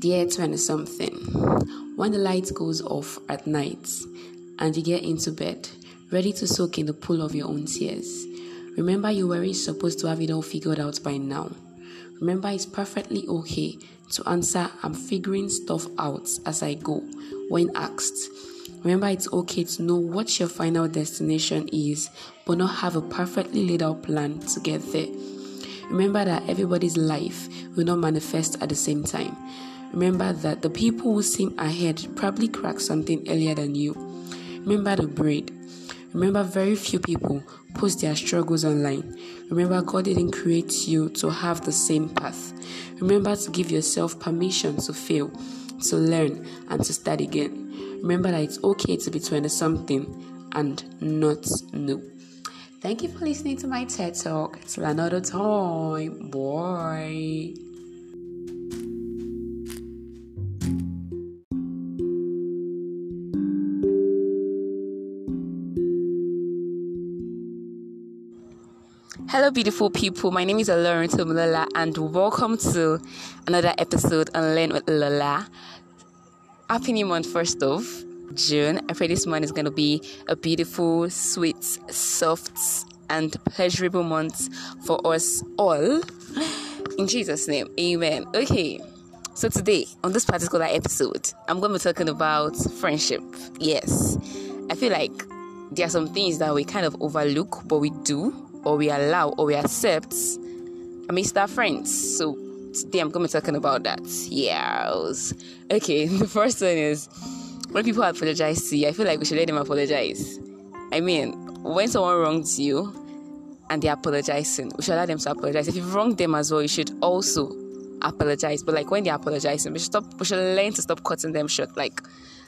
Dear 20 something, when the light goes off at night and you get into bed, ready to soak in the pool of your own tears, remember you weren't supposed to have it all figured out by now. Remember it's perfectly okay to answer I'm figuring stuff out as I go when asked. Remember it's okay to know what your final destination is, but not have a perfectly laid out plan to get there. Remember that everybody's life will not manifest at the same time. Remember that the people who seem ahead probably cracked something earlier than you. Remember the braid. Remember, very few people post their struggles online. Remember, God didn't create you to have the same path. Remember to give yourself permission to fail, to learn, and to start again. Remember that it's okay to be 20 something and not new. Thank you for listening to my TED Talk. Till another time. Bye. Hello, beautiful people. My name is Lauren Tomulala, and welcome to another episode on Learn with Lola. Happy New Month, first of June. I pray this month is going to be a beautiful, sweet, soft, and pleasurable month for us all. In Jesus' name, Amen. Okay, so today on this particular episode, I'm going to be talking about friendship. Yes, I feel like there are some things that we kind of overlook, but we do or we allow or we accept amidst our friends. So today I'm going to be talking about that. Yeah. Okay, the first one is when people apologize to you, I feel like we should let them apologize. I mean, when someone wrongs you and they're apologizing, we should allow them to apologize. If you've wronged them as well, you should also apologize. But like when they're apologizing, we should stop we should learn to stop cutting them short, like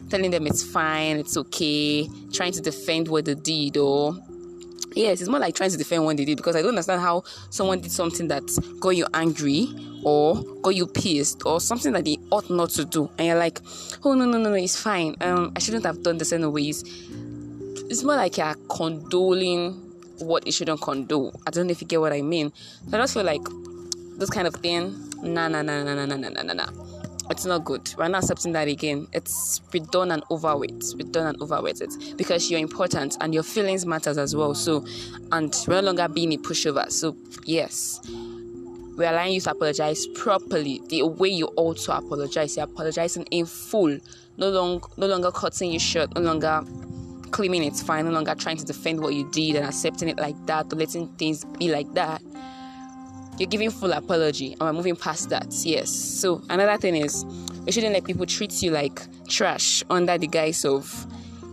telling them it's fine, it's okay, trying to defend what they did or yes, it's more like trying to defend what they did because I don't understand how someone did something that got you angry or got you pissed or something that they ought not to do, and you're like, oh no no no no, it's fine. Um, I shouldn't have done this anyways. It's more like you're condoling what you shouldn't condone. I don't know if you get what I mean. So I just feel like this kind of thing. Nah nah nah nah nah nah nah nah nah it's not good. We're not accepting that again. It's be done and over with. Be done and over with it because you're important and your feelings matters as well. So, and we're no longer being a pushover. So, yes, we're allowing you to apologize properly, the way you ought to apologize. You're apologizing in full. No longer, no longer cutting your shirt, No longer claiming it's fine. No longer trying to defend what you did and accepting it like that or letting things be like that you're giving full apology and we're moving past that. Yes. So another thing is you shouldn't let people treat you like trash under the guise of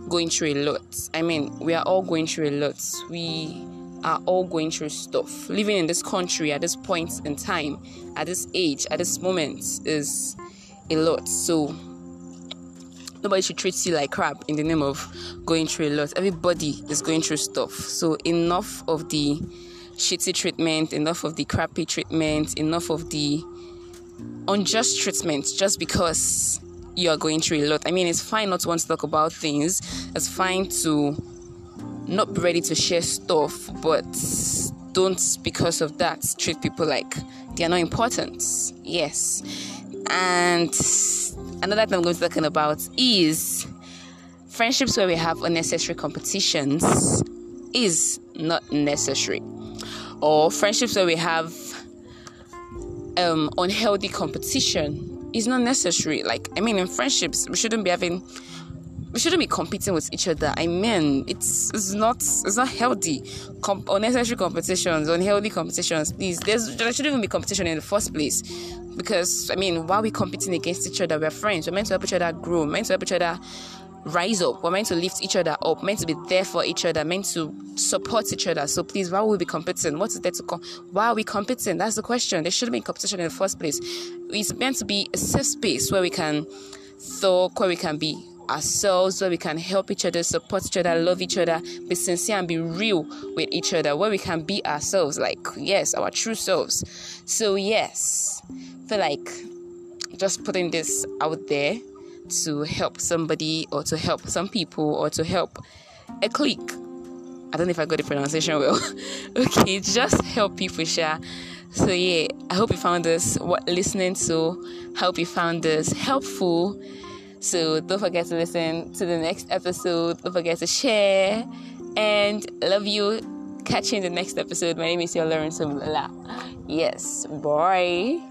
going through a lot. I mean, we are all going through a lot. We are all going through stuff. Living in this country at this point in time, at this age, at this moment is a lot. So nobody should treat you like crap in the name of going through a lot. Everybody is going through stuff. So enough of the shitty treatment, enough of the crappy treatment, enough of the unjust treatment just because you are going through a lot. I mean, it's fine not to want to talk about things, it's fine to not be ready to share stuff, but don't, because of that, treat people like they are not important. Yes. And another thing I'm going to be talking about is friendships where we have unnecessary competitions is not necessary or friendships where we have um, unhealthy competition is not necessary. Like, I mean, in friendships, we shouldn't be having, we shouldn't be competing with each other. I mean, it's it's not it's not healthy. Com- unnecessary competitions, unhealthy competitions. Please, there's there shouldn't even be competition in the first place. Because I mean, why are we competing against each other? We're friends. We're meant to help each other grow. We're meant to help each other rise up. We're meant to lift each other up, meant to be there for each other, meant to support each other. So please, why will we be competing? What is there to come? Why are we competing? That's the question. There shouldn't be competition in the first place. It's meant to be a safe space where we can talk, where we can be ourselves, where we can help each other, support each other, love each other, be sincere and be real with each other, where we can be ourselves, like yes, our true selves. So yes, feel like just putting this out there to help somebody or to help some people or to help a clique. I don't know if I got the pronunciation well. okay, just help people share So yeah, I hope you found this what listening to. Hope you found this helpful. So don't forget to listen to the next episode. Don't forget to share. And love you. Catch you in the next episode. My name is your Lawrence Yes. Bye.